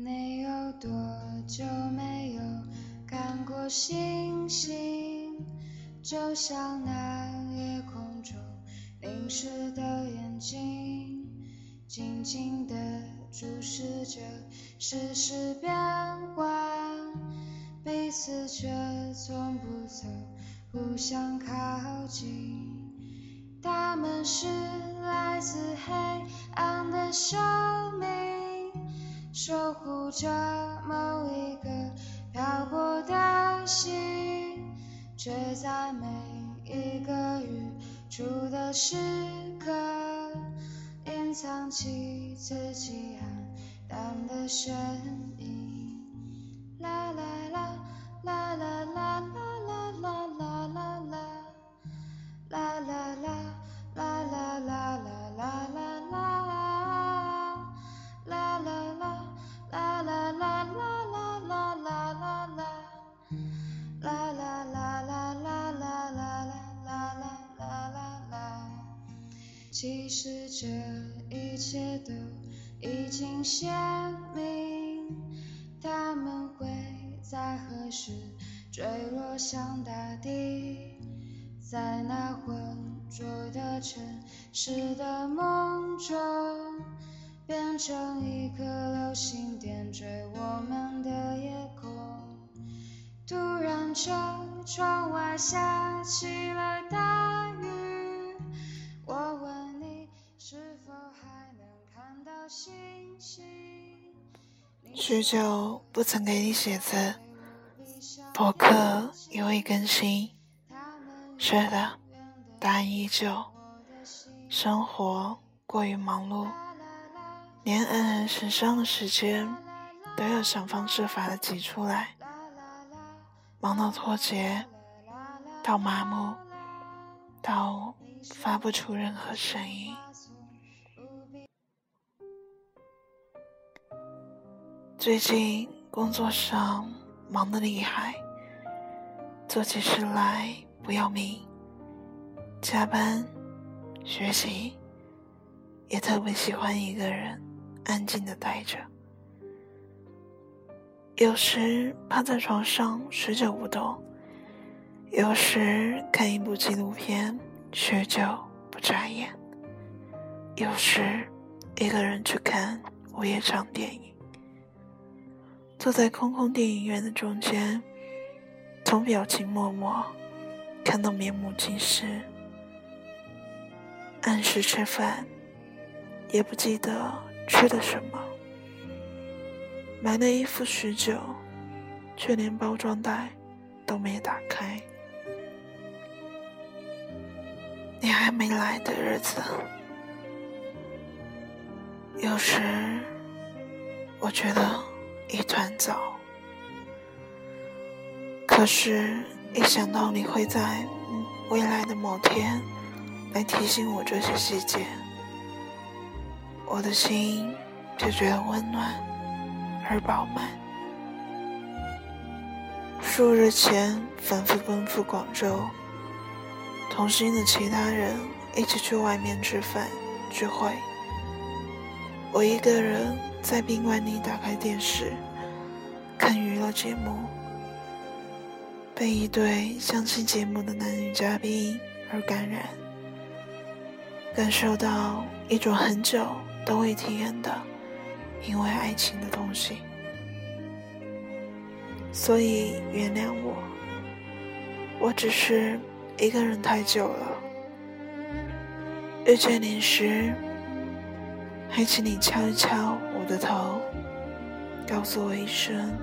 你有多久没有看过星星？就像那夜空中凝视的眼睛，静静地注视着世事变幻，彼此却从不曾互相靠近。他们是来自黑暗的生命，守护着某一个漂泊的心，却在每一个日出的时刻，隐藏起自己黯淡的身其实这一切都已经显明，他们会在何时坠落向大地？在那浑浊的城市的梦中，变成一颗流星点缀我们的夜空。突然这窗外下起了大雨，许久不曾给你写字，博客也未更新。是的，答案依旧。生活过于忙碌，连黯然神伤的时间都要想方设法的挤出来，忙到脱节，到麻木，到发不出任何声音。最近工作上忙得厉害，做起事来。不要命，加班，学习，也特别喜欢一个人安静的待着。有时趴在床上许久不动，有时看一部纪录片许久不眨眼，有时一个人去看午夜场电影，坐在空空电影院的中间，从表情默默。看到面目尽失，按时吃饭，也不记得吃的什么。买了衣服许久，却连包装袋都没打开。你还没来的日子，有时我觉得一团糟，可是。一想到你会在未来的某天来提醒我这些细节，我的心就觉得温暖而饱满。数日前反复奔赴广州，同行的其他人一起去外面吃饭聚会，我一个人在宾馆里打开电视看娱乐节目。被一对相亲节目的男女嘉宾而感染，感受到一种很久都未体验的因为爱情的东西，所以原谅我，我只是一个人太久了。遇见你时，还请你敲一敲的头，告诉我一声。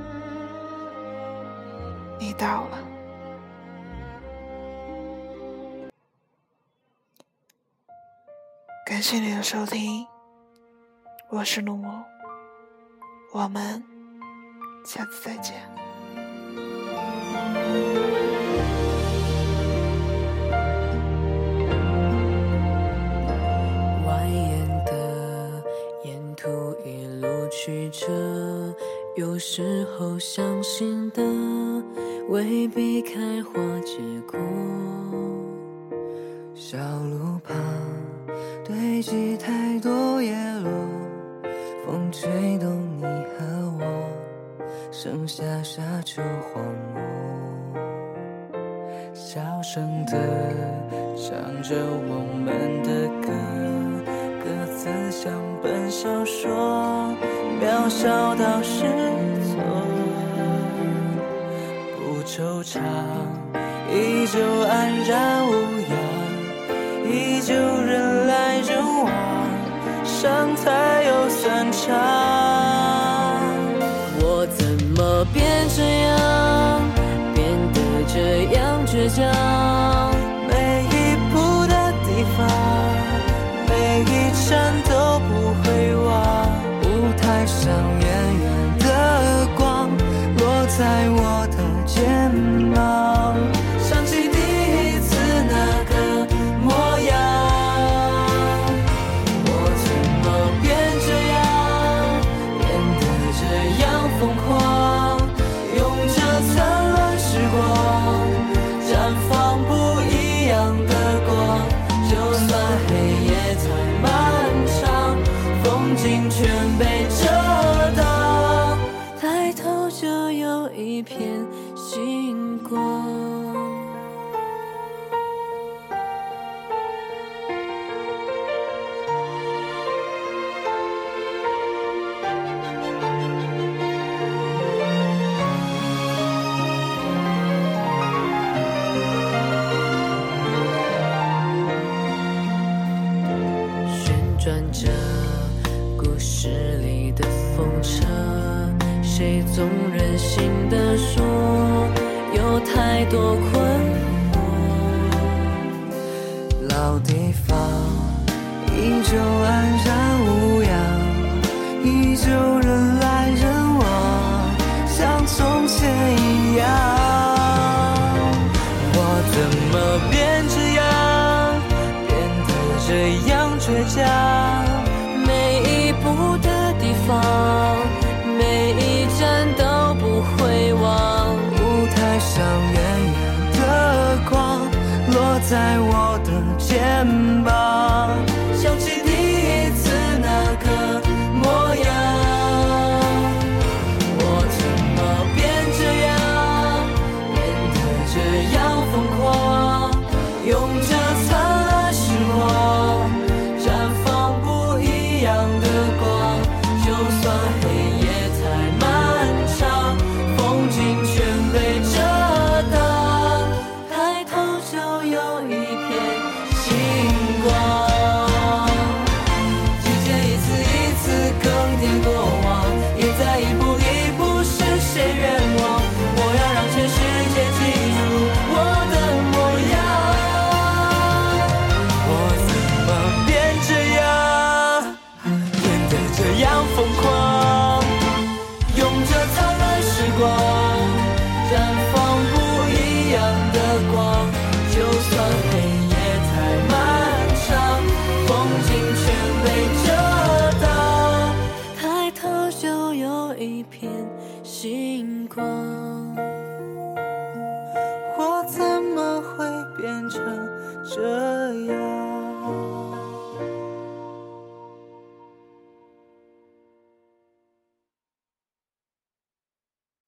你到了，感谢你的收听，我是陆木，我们下次再见。着，有时候相信的。未必开花结果，小路旁堆积太多叶落，风吹动你和我。剩下沙丘荒漠，小声的唱着我们的歌，歌词像本小说，渺小到失措，不惆怅，依旧安然无恙，依旧人来人往，上台又散场。这故事里的风车谁总任性的说有太多困惑老地方依旧安然无恙依旧人来人往像从前一样我怎么变这样变得这样倔强？在我的肩膀想起第一次那个模样我怎么变这样变得这样疯狂用这灿烂时光绽放不一样的光。星光。